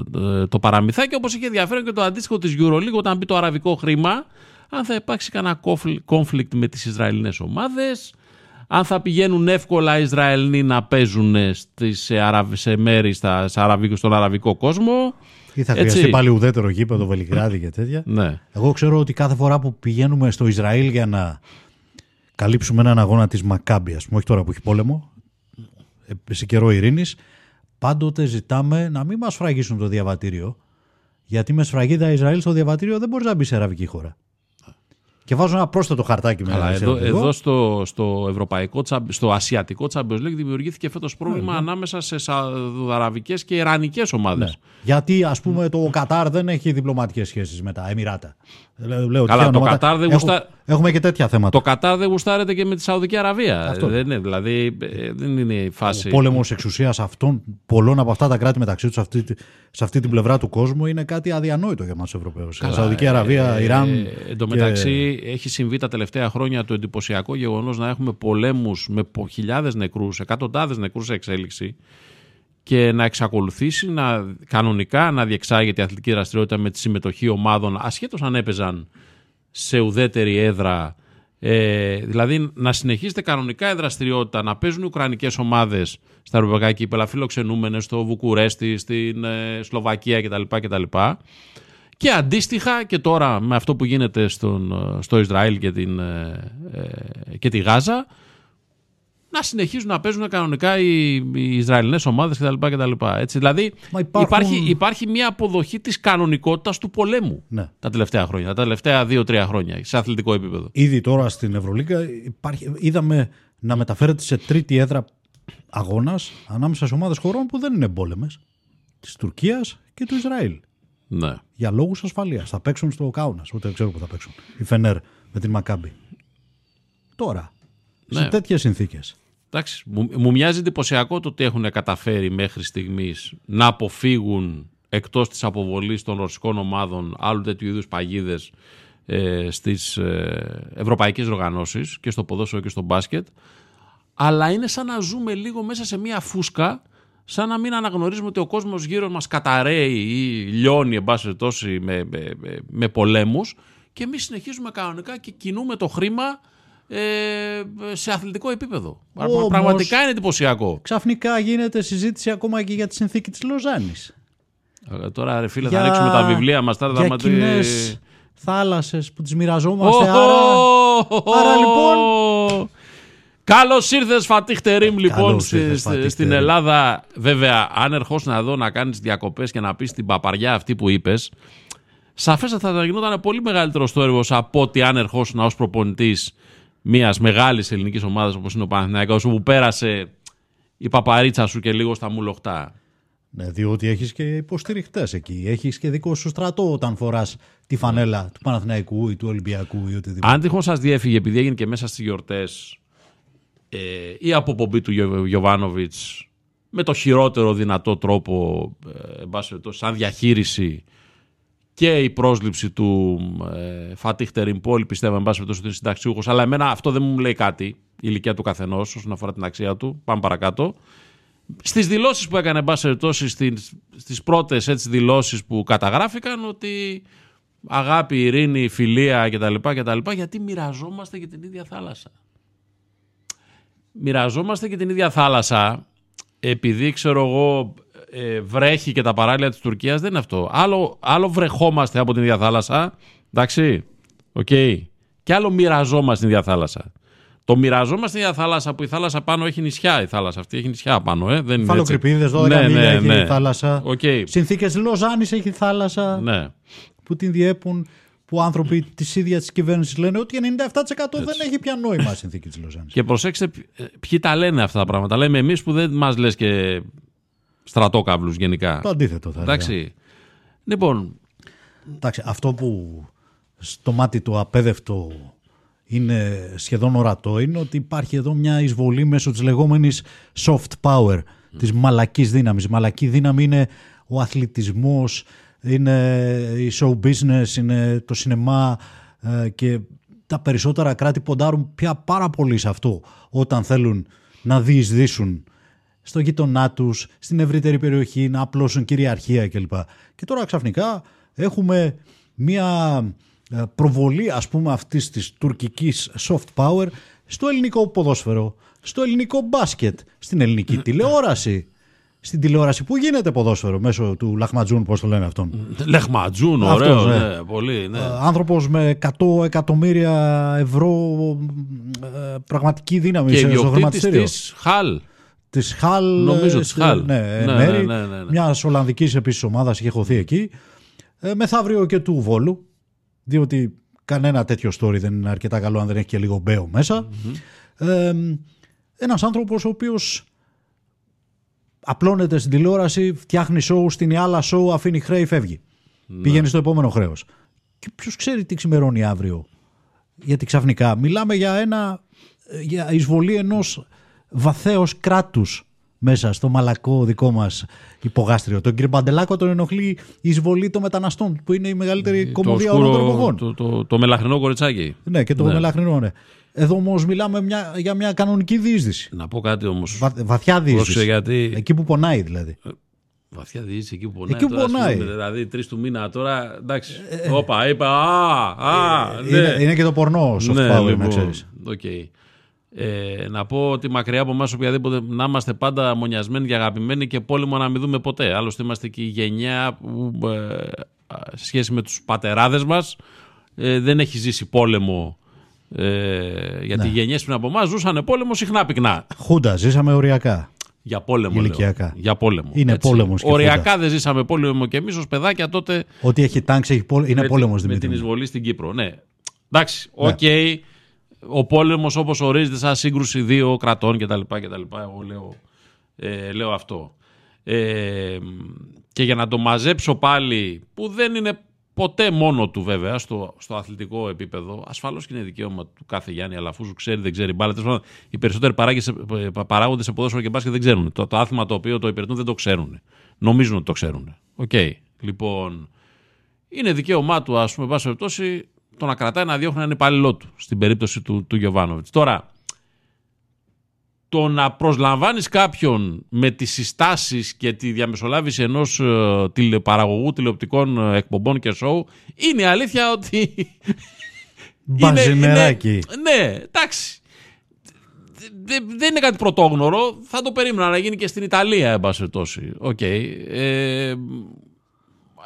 το παραμυθάκι, όπως έχει ενδιαφέρον και το αντίστοιχο της EuroLeague όταν μπει το αραβικό χρήμα. Αν θα υπάρξει κανένα conflict με τις Ισραηλινές ομάδες, αν θα πηγαίνουν εύκολα οι Ισραηλοί να παίζουν στις, σε, σε μέρη στα, σε αραβικό, στον αραβικό κόσμο. Ή θα χρειαστεί πάλι ουδέτερο γήπεδο, Βελιγράδι και τέτοια. Ναι. Εγώ ξέρω ότι κάθε φορά που πηγαίνουμε στο Ισραήλ για να καλύψουμε έναν αγώνα της Μακάμπης, πούμε, όχι τώρα που έχει πόλεμο, ε, σε καιρό ειρήνης, πάντοτε ζητάμε να μην μας φραγίσουν το διαβατήριο, γιατί με σφραγίδα Ισραήλ στο διαβατήριο δεν μπορείς να μπεις σε αραβική χώρα. Και βάζω ένα πρόσθετο χαρτάκι με εδώ, εδώ στο, στο, ευρωπαϊκό, στο ασιατικό Champions League δημιουργήθηκε φέτος πρόβλημα ναι, ναι. ανάμεσα σε σαουδαραβικές και ιρανικές ομάδες. Ναι. Γιατί ας πούμε το Κατάρ δεν έχει διπλωματικές σχέσεις με τα Εμμυράτα. Λέω, Καλά, το Κατάρ δεν γουστά... Έχουμε και τέτοια θέματα. Το Κατάρ δεν γουστάρεται και με τη Σαουδική Αραβία. Αυτό. Δεν είναι, δηλαδή ε, δεν είναι η φάση. Ο πόλεμος εξουσίας αυτών, πολλών από αυτά τα κράτη μεταξύ τους σε αυτή, σε αυτή την πλευρά του κόσμου είναι κάτι αδιανόητο για εμά του Ευρωπαίου. Σαουδική Αραβία, ε, Ιράν. Ε, εν τω μεταξύ και... έχει συμβεί τα τελευταία χρόνια το εντυπωσιακό γεγονός να έχουμε πολέμους με χιλιάδες νεκρούς, εκατοντάδες νεκρούς σε εξέλιξη και να εξακολουθήσει να, κανονικά να διεξάγεται η αθλητική δραστηριότητα με τη συμμετοχή ομάδων ασχέτως αν έπαιζαν σε ουδέτερη έδρα ε, δηλαδή να συνεχίζεται κανονικά η δραστηριότητα, να παίζουν οι Ουκρανικές ομάδες στα ευρωπαϊκά κύπελα, φιλοξενούμενες στο Βουκουρέστι, στην ε, Σλοβακία κτλ. κτλ. Και αντίστοιχα και τώρα με αυτό που γίνεται στον, στο Ισραήλ και, την, ε, ε και τη Γάζα, να συνεχίζουν να παίζουν κανονικά οι, οι Ισραηλινές ομάδες κτλ. κτλ. Έτσι, δηλαδή υπάρχει, υπάρχει μια αποδοχή της κανονικότητας του πολέμου ναι. τα τελευταία χρόνια, τα τελευταία δύο-τρία χρόνια σε αθλητικό επίπεδο. Ήδη τώρα στην Ευρωλίγκα υπάρχει, είδαμε να μεταφέρεται σε τρίτη έδρα αγώνας ανάμεσα σε ομάδες χωρών που δεν είναι εμπόλεμες της Τουρκίας και του Ισραήλ. Ναι. Για λόγους ασφαλείας. Θα παίξουν στο Κάουνας, ούτε ξέρω που θα παίξουν. Η Φενέρ με την Μακάμπη. Τώρα, ναι. σε τέτοιες συνθήκες. Εντάξει, μου, μου μοιάζει εντυπωσιακό το ότι έχουν καταφέρει μέχρι στιγμής να αποφύγουν εκτός της αποβολής των ρωσικών ομάδων άλλου τέτοιου είδους παγίδες ε, στις ε, ευρωπαϊκές οργανώσεις και στο ποδόσφαιρο και στο μπάσκετ. Αλλά είναι σαν να ζούμε λίγο μέσα σε μια φούσκα σαν να μην αναγνωρίζουμε ότι ο κόσμος γύρω μας καταραίει ή λιώνει εν πάση με, με, με, με πολέμους και εμείς συνεχίζουμε κανονικά και κινούμε το χρήμα ε, σε αθλητικό επίπεδο. Όμως, Πραγματικά είναι εντυπωσιακό. Ξαφνικά γίνεται συζήτηση ακόμα και για τη συνθήκη της Λοζάνης. Ε, τώρα ρε φίλε για... θα ρίξουμε τα βιβλία μας. Τώρα για θα κοινές θάλασσες που τις μοιραζόμαστε. Oh, άρα, oh, άρα λοιπόν... Καλώς ήρθες, Φατίχτερήμ, λοιπόν, στην Ελλάδα. Βέβαια, αν ερχόσουν εδώ να κάνεις διακοπές και να πεις την παπαριά αυτή που είπες, σαφέστατα θα γινόταν πολύ μεγαλύτερο το έργο από ότι αν ερχόσουν ως προπονητής μιας μεγάλης ελληνικής ομάδας όπως είναι ο Παναθηναϊκός όπου πέρασε η παπαρίτσα σου και λίγο στα μουλοχτά. Ναι, διότι έχεις και υποστηριχτές εκεί. Έχεις και δικό σου στρατό όταν φοράς τη φανέλα του Παναθηναϊκού ή του Ολυμπιακού ή οτιδήποτε. Αν τυχόν σας διέφυγε, επειδή έγινε και μέσα στις γιορτές ε, η αποπομπή του Γιωβάνοβιτς με το χειρότερο δυνατό τρόπο, ε, σαν διαχείριση και η πρόσληψη του ε, Φατίχτερ Ιμπόλ, πιστεύω, εν πάση περιπτώσει, ότι είναι συνταξιούχος. Αλλά εμένα αυτό δεν μου λέει κάτι, η ηλικία του καθενός, όσον αφορά την αξία του. Πάμε παρακάτω. Στις δηλώσεις που έκανε, εν πάση περιπτώσει, στις πρώτες δηλώσεις που καταγράφηκαν, ότι αγάπη, ειρήνη, φιλία κτλ. κτλ γιατί μοιραζόμαστε και την ίδια θάλασσα. Μοιραζόμαστε και την ίδια θάλασσα επειδή ξέρω εγώ ε, βρέχει και τα παράλια της Τουρκίας δεν είναι αυτό. Άλλο, άλλο βρεχόμαστε από την ίδια θάλασσα, εντάξει, OK. Okay. Και άλλο μοιραζόμαστε την ίδια θάλασσα. Το μοιραζόμαστε την ίδια θάλασσα που η θάλασσα πάνω έχει νησιά. Η θάλασσα αυτή έχει νησιά πάνω. Ε. Δεν Φαλοκρηπίδε, 12 ναι, ναι, έχει ναι. θάλασσα. Okay. Συνθήκες Λοζάνης έχει θάλασσα. Ναι. Που την διέπουν που άνθρωποι της ίδιας της κυβέρνησης λένε ότι 97% δεν έχει πια νόημα η συνθήκη της Λοζάνης. Και προσέξτε ποιοι τα λένε αυτά τα πράγματα. Λέμε εμείς που δεν μας λες και στρατόκαυλους γενικά. Το αντίθετο θα Εντάξει. Λοιπόν. Εντάξει, αυτό που στο μάτι του απέδευτο είναι σχεδόν ορατό είναι ότι υπάρχει εδώ μια εισβολή μέσω της λεγόμενης soft power, mm. της μαλακής δύναμης. Η μαλακή δύναμη είναι ο αθλητισμός, είναι η show business, είναι το σινεμά ε, και τα περισσότερα κράτη ποντάρουν πια πάρα πολύ σε αυτό όταν θέλουν να διεισδύσουν στο γείτονά τους, στην ευρύτερη περιοχή, να απλώσουν κυριαρχία κλπ. Και τώρα ξαφνικά έχουμε μια ε, προβολή ας πούμε αυτής της τουρκικής soft power στο ελληνικό ποδόσφαιρο, στο ελληνικό μπάσκετ, στην ελληνική τηλεόραση. Στην τηλεόραση που γίνεται ποδόσφαιρο μέσω του Λαχματζούν, πώς το λένε αυτόν. Λαχματζούν, ωραίο, ναι. ναι. πολύ. Ναι. Ε, άνθρωπος με 100 εκατομμύρια ευρώ ε, πραγματική δύναμη και στο χρηματιστήριο. της Χαλ. Της Χαλ. Νομίζω της Χαλ. Ναι, ναι, μέρη, ναι, ναι, ναι, ναι. Μιας Ολλανδικής επίσης ομάδας είχε χωθεί εκεί. Ε, μεθαύριο και του Βόλου, διότι κανένα τέτοιο story δεν είναι αρκετά καλό αν δεν έχει και λίγο μπέο μέσα. Mm-hmm. Ε, ένας άνθρωπος ο οποίος απλώνεται στην τηλεόραση, φτιάχνει σοου στην άλλα σοου, αφήνει χρέη, φεύγει. Ναι. Πηγαίνει στο επόμενο χρέος. Και ποιος ξέρει τι ξημερώνει αύριο. Γιατί ξαφνικά μιλάμε για ένα για εισβολή ενός βαθέως κράτους μέσα στο μαλακό δικό μας υπογάστριο. Τον κύριο Μπαντελάκο τον ενοχλεί η εισβολή των μεταναστών, που είναι η μεγαλύτερη ε, κομμωδία όλων των εποχών. Το, το, το, μελαχρινό κοριτσάκι. Ναι, και το ναι. μελαχρινό, ναι. Εδώ όμως μιλάμε μια, για μια κανονική διείσδυση. Να πω κάτι όμως. Βα, βαθιά διείσδυση. Γιατί... Εκεί που πονάει δηλαδή. Ε, βαθιά διείσδυση εκεί που πονάει. Εκεί που τώρα, πονάει. Πούμε, δηλαδή τρεις του μήνα τώρα. Εντάξει. Ε, Όπα, είπα. Α, α, ναι. είναι, είναι και το πορνό soft ναι, power, λοιπόν, να ξέρεις. Okay. Ε, να πω ότι μακριά από εμάς οποιαδήποτε να είμαστε πάντα μονιασμένοι και αγαπημένοι και πόλεμο να μην δούμε ποτέ. Άλλωστε είμαστε και η γενιά που ε, σε σχέση με τους πατεράδες μας ε, δεν έχει ζήσει πόλεμο ε, γιατί ναι. οι γενιές πριν από εμάς ζούσαν πόλεμο συχνά πυκνά. Χούντα, ζήσαμε οριακά. Για πόλεμο. Ηλικιακά. Για πόλεμο. Είναι πόλεμος. Οριακά δεν ζήσαμε πόλεμο και εμείς ως παιδάκια τότε. Ό,τι έχει τάγκς είναι πόλεμος Με την εισβολή στην Κύπρο. Ναι. Εντάξει, ναι. OK. Okay ο πόλεμος όπως ορίζεται σαν σύγκρουση δύο κρατών κτλ. κτλ. Εγώ λέω, ε, λέω αυτό. Ε, και για να το μαζέψω πάλι, που δεν είναι ποτέ μόνο του βέβαια στο, στο αθλητικό επίπεδο, ασφαλώς και είναι δικαίωμα του κάθε Γιάννη, αλλά αφού ξέρει, δεν ξέρει μπάλα. Οι περισσότεροι παράγοντες σε ποδόσφαιρο και μπάσκετ δεν ξέρουν. Το, το άθλημα το οποίο το υπηρετούν δεν το ξέρουν. Νομίζουν ότι το ξέρουν. OK. Okay. Λοιπόν, είναι δικαίωμά του, ας πούμε, πάση περιπτώσει, το να κρατάει να διώχνει έναν υπάλληλό του στην περίπτωση του, του Γιοβάνοβιτς. Τώρα, το να προσλαμβάνεις κάποιον με τις συστάσεις και τη διαμεσολάβηση ενός ε, τηλεπαραγωγού τηλεοπτικών ε, εκπομπών και σοου είναι αλήθεια ότι... Μπαζιμεράκι. ναι, εντάξει. Δεν είναι κάτι πρωτόγνωρο. Θα το περίμενα να γίνει και στην Ιταλία, εν πάση Okay. Ε,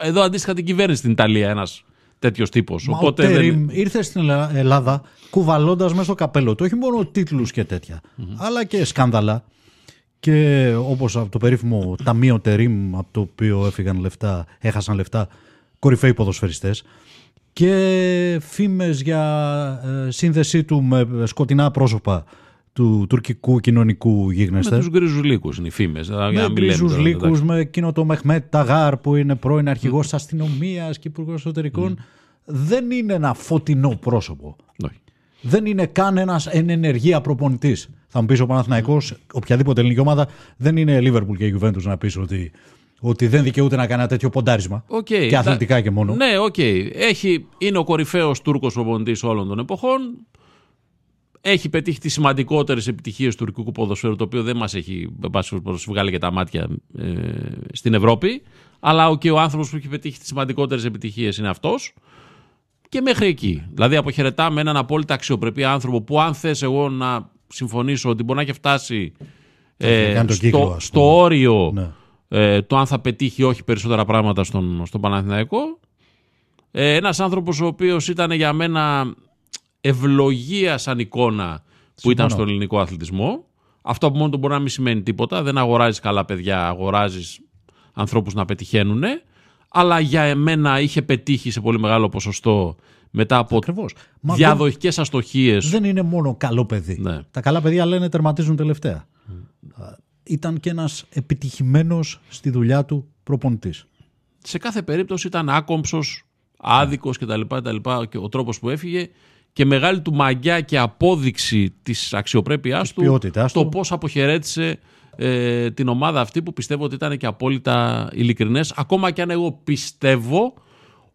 εδώ αντίστοιχα την κυβέρνηση στην Ιταλία ένας τέτοιος τύπος. Οπότε ο δεν... ήρθε στην Ελλάδα κουβαλώντας μέσα στο καπέλο του όχι μόνο τίτλους και τέτοια, αλλά και σκάνδαλα. Και όπως το περίφημο Ταμείο Τερίμ, από το οποίο έφυγαν λεφτά, έχασαν λεφτά κορυφαίοι ποδοσφαιριστές και φήμες για ε, σύνδεσή του με σκοτεινά πρόσωπα του τουρκικού κοινωνικού γίγνεσθε. Με τους γκρίζου λύκου είναι οι φήμες. Με γκρίζου λύκου, με εκείνο το Μεχμέτ Ταγάρ που είναι πρώην αρχηγός mm. αστυνομίας και υπουργός εσωτερικών. Δεν είναι ένα φωτεινό πρόσωπο. Δεν είναι καν ένας εν ενεργεία προπονητής. Θα μου πεις ο Παναθηναϊκός, οποιαδήποτε ελληνική ομάδα, δεν είναι Λίβερπουλ και Juventus να πεις ότι ότι δεν δικαιούται να κάνει ένα τέτοιο ποντάρισμα. Okay, και αθλητικά και μόνο. Ναι, OK. Okay. είναι ο κορυφαίος Τούρκος προπονητής όλων των εποχών έχει πετύχει τις σημαντικότερες επιτυχίες του τουρκικού ποδοσφαίρου, το οποίο δεν μας έχει βγάλει και τα μάτια ε, στην Ευρώπη. Αλλά και ο άνθρωπος που έχει πετύχει τις σημαντικότερες επιτυχίες είναι αυτός. Και μέχρι εκεί. Δηλαδή, αποχαιρετάμε έναν απόλυτα αξιοπρεπή άνθρωπο που, αν θες εγώ να συμφωνήσω ότι μπορεί να έχει φτάσει ε, στο, στο, όριο ναι. ε, το αν θα πετύχει όχι περισσότερα πράγματα στον, στον Παναθηναϊκό. Ε, ένας άνθρωπος ο οποίος ήταν για μένα ευλογία σαν εικόνα που ήταν στον ελληνικό αθλητισμό. Αυτό από μόνο του μπορεί να μην σημαίνει τίποτα. Δεν αγοράζεις καλά παιδιά, αγοράζεις ανθρώπους να πετυχαίνουν. Αλλά για εμένα είχε πετύχει σε πολύ μεγάλο ποσοστό μετά από διαδοχικές αστοχίες. Δεν είναι μόνο καλό παιδί. Ναι. Τα καλά παιδιά λένε τερματίζουν τελευταία. Ήταν και ένας επιτυχημένος στη δουλειά του προπονητής. Σε κάθε περίπτωση ήταν άκομψος, άδικος κτλ. Και ο τρόπος που έφυγε και μεγάλη του μαγιά και απόδειξη της αξιοπρέπειάς Της του ποιότητάς το του. πώς αποχαιρέτησε ε, την ομάδα αυτή που πιστεύω ότι ήταν και απόλυτα ειλικρινές ακόμα και αν εγώ πιστεύω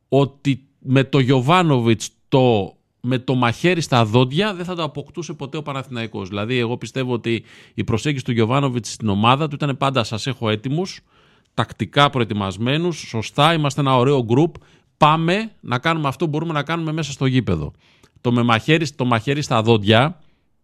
ότι με το Γιωβάνοβιτς το, με το μαχαίρι στα δόντια δεν θα το αποκτούσε ποτέ ο Παναθηναϊκός. Δηλαδή εγώ πιστεύω ότι η προσέγγιση του Γιωβάνοβιτς στην ομάδα του ήταν πάντα σας έχω έτοιμους, τακτικά προετοιμασμένους, σωστά, είμαστε ένα ωραίο γκρουπ, πάμε να κάνουμε αυτό που μπορούμε να κάνουμε μέσα στο γήπεδο. Το, με μαχαίρι, το μαχαίρι στα δόντια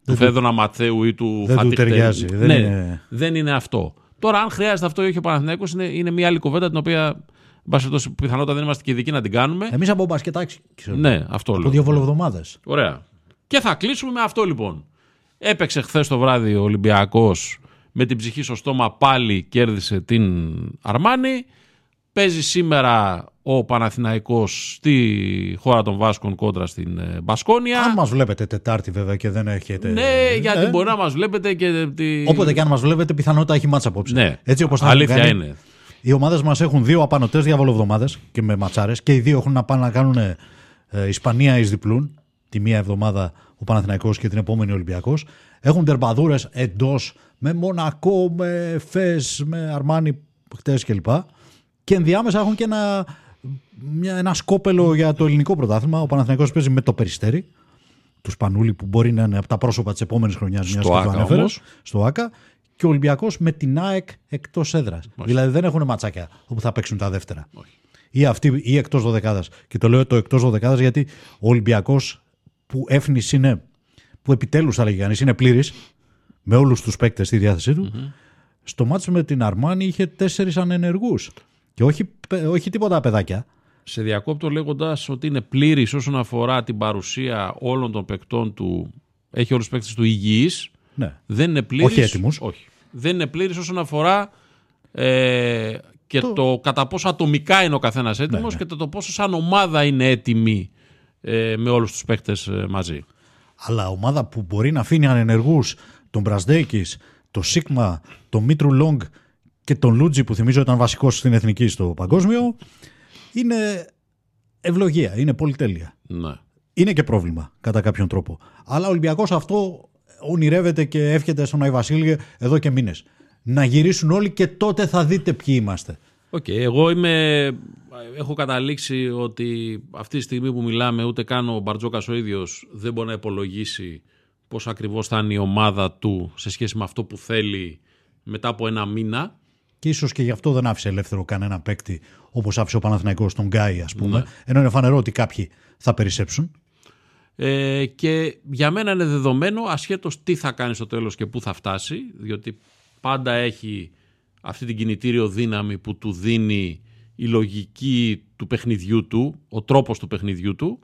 του Φέδωνα Ματθαίου ή του Δεν του Φατίχ ταιριάζει. Τερ- Δεν ναι, είναι- δεν είναι αυτό. Τώρα, αν χρειάζεται αυτό ή όχι ο Παναθηναϊκός είναι, είναι μια άλλη κουβέντα την οποία εν πάση περιπτώσει, πιθανότατα δεν είμαστε και ειδικοί να την κάνουμε. Εμείς από μπασκετάκι ξέρουμε. ναι, αυτό Από λέω. δύο βολοβδομάδες. Ωραία. Και θα κλείσουμε με αυτό λοιπόν. Έπαιξε χθες το βράδυ ο Ολυμπιακός με την ψυχή στο στόμα πάλι κέρδισε την Αρμάνη. Παίζει σήμερα ο Παναθηναϊκός στη χώρα των Βάσκων κόντρα στην ε, Μπασκόνια. Αν μας βλέπετε Τετάρτη βέβαια και δεν έχετε. Ναι, γιατί Ε, μπορεί να μας βλέπετε και... Τη... Όποτε και αν μας βλέπετε, πιθανότητα έχει μάτσα απόψε. Ναι, Έτσι όπως τα αλήθεια έχουν κάνει, είναι. Οι ομάδες μας έχουν δύο απανοτές διαβολοβδομάδε και με ματσάρες και οι δύο έχουν να πάνε να κάνουν ε, Ισπανία εις διπλούν. Τη μία εβδομάδα ο Παναθηναϊκός και την επόμενη Ολυμπιακός. Έχουν τερμπαδούρες εντός με Μονακό, με Φες, με Αρμάνι χτες κλπ. Και ενδιάμεσα έχουν και ένα, μια, ένα σκόπελο για το ελληνικό πρωτάθλημα. Ο Παναθηναϊκός παίζει με το περιστέρι του Σπανούλη που μπορεί να είναι από τα πρόσωπα της επόμενης χρονιάς. Στο ΆΚΑ όμως. Στο ΑΚΑ. Και ο Ολυμπιακός με την ΑΕΚ εκτός έδρας. Δηλαδή δεν έχουν ματσάκια όπου θα παίξουν τα δεύτερα. Ή αυτή ή εκτός δωδεκάδας. Και το λέω το εκτός δωδεκάδας γιατί ο Ολυμπιακός που έφνης είναι, που επιτέλους θα λέγει κανείς, είναι πλήρης με όλους τους παίκτες στη διάθεσή του. Στο μάτσο με την Αρμάνη είχε τέσσερις ανενεργούς. Και όχι, παι- όχι τίποτα παιδάκια. Σε διακόπτω λέγοντας ότι είναι πλήρης όσον αφορά την παρουσία όλων των παικτών του. Έχει όλους τους παίκτες του υγιείς. Ναι. Δεν είναι πλήρης. Όχι έτοιμους. Όχι. Δεν είναι πλήρης όσον αφορά ε, και το... κατά πόσο ατομικά είναι ο καθένας έτοιμος και το, το πόσο σαν ομάδα είναι έτοιμη ε, με όλους τους παίκτες ε, μαζί. Αλλά ομάδα που μπορεί να αφήνει ανενεργούς τον Μπρασδέκης, τον Σίγμα, τον Μίτρου Λόγκ και τον Λούτζι που θυμίζω ήταν βασικός στην εθνική στο παγκόσμιο είναι ευλογία, είναι πολυτέλεια. Ναι. Είναι και πρόβλημα κατά κάποιον τρόπο. Αλλά ο Ολυμπιακός αυτό ονειρεύεται και εύχεται στον Άι Βασίλη εδώ και μήνες. Να γυρίσουν όλοι και τότε θα δείτε ποιοι είμαστε. Οκ, εγώ είμαι, έχω καταλήξει ότι αυτή τη στιγμή που μιλάμε ούτε καν ο Μπαρτζόκας ο ίδιος δεν μπορεί να υπολογίσει πώς ακριβώς θα είναι η ομάδα του σε σχέση με αυτό που θέλει μετά από ένα μήνα. Και ίσως και γι' αυτό δεν άφησε ελεύθερο κανένα παίκτη όπως άφησε ο Παναθηναϊκός τον Γκάι, ας πούμε. Ναι. Ενώ είναι φανερό ότι κάποιοι θα περισσέψουν. Ε, και για μένα είναι δεδομένο ασχέτως τι θα κάνει στο τέλος και πού θα φτάσει διότι πάντα έχει αυτή την κινητήριο δύναμη που του δίνει η λογική του παιχνιδιού του, ο τρόπος του παιχνιδιού του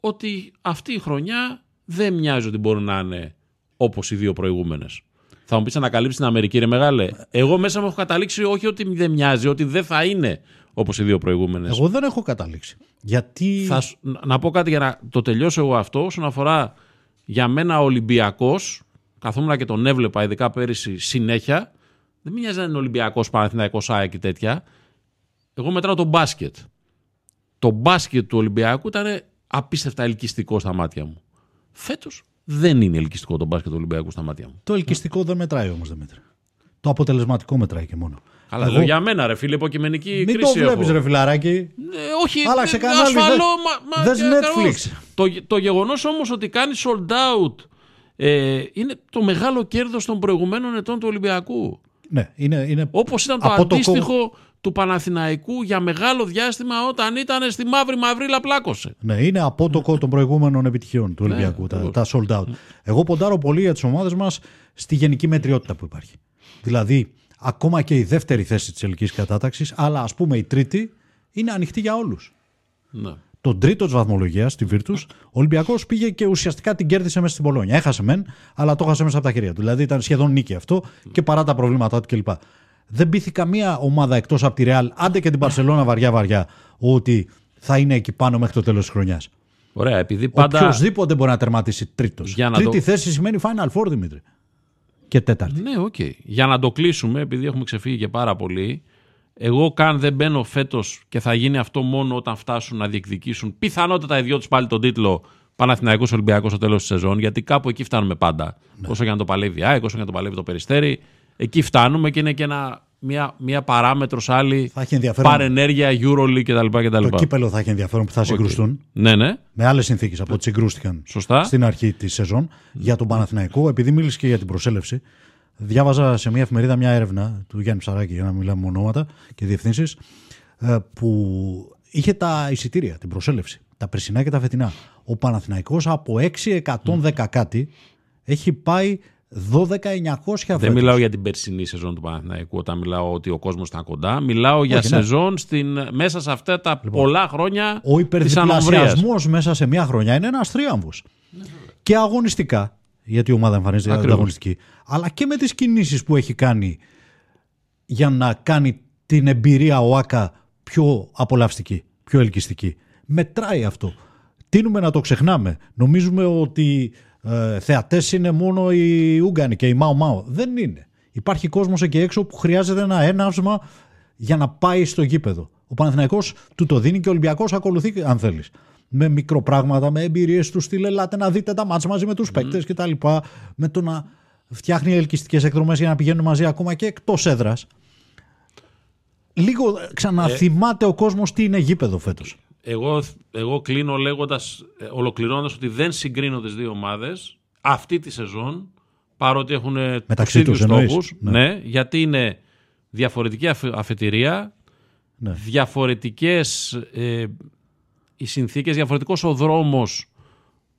ότι αυτή η χρονιά δεν μοιάζει ότι μπορεί να είναι όπως οι δύο προηγούμενες. Θα μου πεις να καλύψει την Αμερική ρε μεγάλε. Εγώ μέσα μου έχω καταλήξει όχι ότι δεν μοιάζει, ότι δεν θα είναι όπως οι δύο προηγούμενες. Εγώ δεν έχω καταλήξει. Γιατί. Θα, σου- να- να πω κάτι για να το τελειώσω εγώ αυτό. Όσον αφορά για μένα ο Ολυμπιακός, καθόμουν και τον έβλεπα ειδικά πέρυσι συνέχεια. Δεν με νοιάζει να είναι Ολυμπιακός, Παναθηναϊκός, ΑΕΚ και τέτοια. Εγώ μετράω το μπάσκετ. Το μπάσκετ του Ολυμπιακού ήταν απίστευτα ελκυστικό στα μάτια μου. Φέτος δεν είναι ελκυστικό το μπάσκετ του Ολυμπιακού στα μάτια μου. Το ελκυστικό δεν μετράει όμως, Δημήτρη. Το αποτελεσματικό μετράει και μόνο. Αλλά Εγώ- λέω για μένα, ρε φίλε, υποκειμενική Μην κρίση. το βλέπεις, έχω. ρε φιλαράκι. Ε, όχι, Άλλαξε ε, κανάλι, ασφαλώ, δες- μα- μα- δες και Netflix. ακριβώς. Το, το γεγονός όμως ότι κάνει sold out ε, είναι το μεγάλο κέρδος των προηγουμένων ετών του Ολυμπιακού. Ναι, είναι. είναι... Όπως ήταν το Από το αντίστοιχο του Παναθηναϊκού για μεγάλο διάστημα όταν ήταν στη μαύρη μαυρίλα πλάκωσε. Ναι, είναι απότοκο των προηγούμενων επιτυχιών του Ολυμπιακού, τα, τα sold out. Εγώ ποντάρω πολύ για τις ομάδες μας στη γενική μετριότητα που υπάρχει. Δηλαδή, ακόμα και η δεύτερη θέση της ελληνικής κατάταξης, αλλά ας πούμε η τρίτη, είναι ανοιχτή για όλους. Ναι. Τον τρίτο της βαθμολογίας, στη Βίρτου, ο Ολυμπιακός πήγε και ουσιαστικά την κέρδισε μέσα στην Πολόνια. Έχασε μεν, αλλά το έχασε μέσα από τα χέρια του. Δηλαδή ήταν σχεδόν νίκη αυτό και παρά τα προβλήματά του κλπ. Δεν πείθει καμία ομάδα εκτός από τη Ρεάλ, άντε και την Παρσελώνα βαριά-βαριά, ότι θα είναι εκεί πάνω μέχρι το τέλος της χρονιάς. Ωραία, επειδή πάντα... Οποιοδήποτε μπορεί να τερματίσει τρίτος. Για να Τρίτη το- θέση σημαίνει Final Four, Δημήτρη. Και τέταρτη. Ναι, οκ. Για να το κλείσουμε, επειδή έχουμε ξεφύγει και πάρα πολύ, εγώ καν δεν μπαίνω φέτος και θα γίνει αυτό μόνο όταν φτάσουν να διεκδικήσουν πιθανότατα οι δυο τους πάλι τον τίτλο Παναθηναϊκός Ολυμπιακός στο τέλος της σεζόν, γιατί κάπου εκεί φτάνουμε πάντα. Ναι. Όσο και να το παλεύει η ΑΕΚ, όσο και να το παλεύει το Περιστέρι, εκεί φτάνουμε και είναι και ένα, μια, μια παράμετρος άλλη Θα έχει ενδιαφέρον. παρενέργεια, Euroleague κτλ. Το κτλ. κύπελλο θα έχει ενδιαφέρον που θα συγκρουστούν Ναι, ναι, με άλλες συνθήκες από ό,τι συγκρούστηκαν σωστά. στην αρχή της σεζόν για τον Παναθηναϊκό. Επειδή μίλησε και για την προσέλευση, διάβαζα σε μια εφημερίδα μια έρευνα του Γιάννη Ψαράκη, για να μιλάμε με ονόματα και διευθύνσεις, που είχε τα εισιτήρια, την προσέλευση, τα περσινά και τα φετινά. Ο Παναθηναϊκός από 6.110 κάτι έχει πάει 12.900 Δεν φέτος. μιλάω για την περσινή σεζόν του Παναθηναϊκού όταν μιλάω ότι ο κόσμος ήταν κοντά. Μιλάω για Όχι, ναι. σεζόν στην, μέσα σε αυτά τα πολλά χρόνια Ο της ανομβρίας. υπερδιπλασιασμός μέσα σε μια χρονιά είναι ένας τρίαμβος. Και αγωνιστικά, γιατί η ομάδα εμφανίζεται Ακριβώς. αγωνιστική, αλλά και με τις κινήσεις που έχει κάνει για να κάνει την εμπειρία ο Άκα πιο απολαυστική, πιο ελκυστική. Μετράει αυτό. Τίνουμε να το ξεχνάμε. Νομίζουμε ότι ε, θεατές είναι μόνο οι Ούγγανοι και οι Μάο Μάο. Δεν είναι. Υπάρχει κόσμος εκεί έξω που χρειάζεται ένα έναυσμα για να πάει στο γήπεδο. Ο Παναθηναϊκός του το δίνει και ο Ολυμπιακός ακολουθεί αν θέλεις. Με μικροπράγματα, με εμπειρίες τους στυλ, ελάτε να δείτε τα μάτς μαζί με τους παίκτες και τα λοιπά. Με το να φτιάχνει ελκυστικές εκδρομές για να πηγαίνουν μαζί ακόμα και εκτός έδρας. Λίγο ξαναθυμάται ο κόσμος τι είναι γήπεδο φέτος. Εγώ, εγώ κλείνω λέγοντας, ε, ολοκληρώνοντας ότι δεν συγκρίνω τις δύο ομάδες αυτή τη σεζόν παρότι έχουν Μεταξύ τους τους ίδιους εννοείς. στόχους. Ναι. Ναι. γιατί είναι διαφορετική αφε- αφετηρία, Ναι. διαφορετικές ε, οι συνθήκες, διαφορετικός ο δρόμος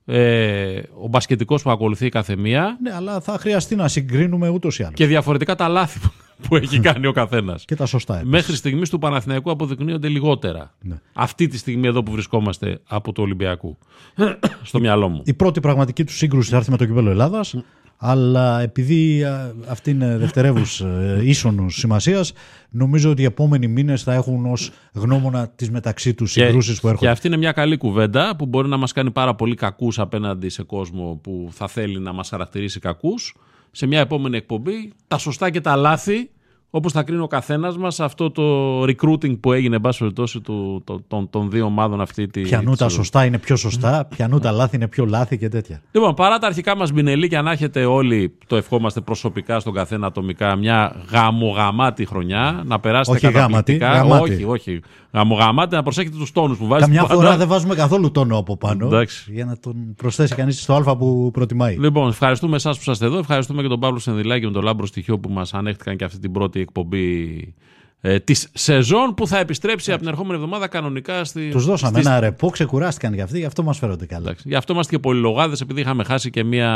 ε, ο μπασκετικός που ακολουθεί η καθεμία Ναι, αλλά θα χρειαστεί να συγκρίνουμε ούτως ή άλλως. Και, και διαφορετικά τα λάθη που- που έχει κάνει ο καθένας. τα σωστά. επίσης. Μέχρι στιγμής του Παναθηναϊκού αποδεικνύονται λιγότερα. Ναι. Αυτή τη στιγμή εδώ που βρισκόμαστε από του Ολυμπιακού. Στο μυαλό μου. Η πρώτη πραγματική του σύγκρουση θα έρθει με το κύπελο Ελλάδας. Αλλά επειδή α, αυτή είναι δευτερεύους ε, ίσονος σημασίας, νομίζω ότι οι επόμενοι μήνες θα έχουν ως γνώμονα τις μεταξύ τους συγκρούσεις που έρχονται. και αυτή είναι μια καλή κουβέντα που μπορεί να μας κάνει πάρα πολύ κακούς απέναντι σε κόσμο που θα θέλει να μας χαρακτηρίσει κακούς. Σε μια επόμενη εκπομπή, τα σωστά και τα λάθη, όπως θα κρίνει ο καθένας μας αυτό το recruiting που έγινε, εν πάση περιπτώσει, του- το- των, των δύο ομάδων αυτή τη. Πιανού τη τα σεζόν. σωστά είναι πιο σωστά, πιανού τα λάθη είναι πιο λάθη και τέτοια. Λοιπόν, παρά τα αρχικά μας μπινελίκια να έχετε όλοι, το ευχόμαστε προσωπικά στον καθένα ατομικά, μια γαμογαμάτη χρονιά, να περάσετε Όχι γάματη, καταπληκτικά. γαμάτη. Όχι, όχι. Γαμογαμάτη, να προσέχετε τους τόνους που βάζετε. Καμιά πάντα. φορά δεν βάζουμε καθόλου τόνο από πάνω Εντάξει. για να τον προσθέσει κανείς στο α που προτιμάει. Λοιπόν, ευχαριστούμε εσάς που είσαστε εδώ. Ευχαριστούμε και τον Παύλο Σενδυλάκη και τον Λάμπρο Στοιχείο που μας ανέχτηκαν και αυτή την πρώτη εκπομπή ε, της σεζόν που θα επιστρέψει από την ερχόμενη εβδομάδα κανονικά στη. Τους δώσαμε στις- ένα ρεπό, ξεκουράστηκαν για αυτοί, γι' αυτό μας φέρονται καλά. Εντάξει. Γι' αυτό είμαστε και πολυλογάδες, επειδή είχαμε χάσει και μία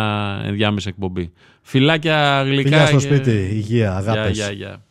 ενδιάμεση εκπομπή. Φιλάκια γλυκά. Φιλιά στο και- σπίτι, υγεία, Γεια, αγάπες. γεια, γεια.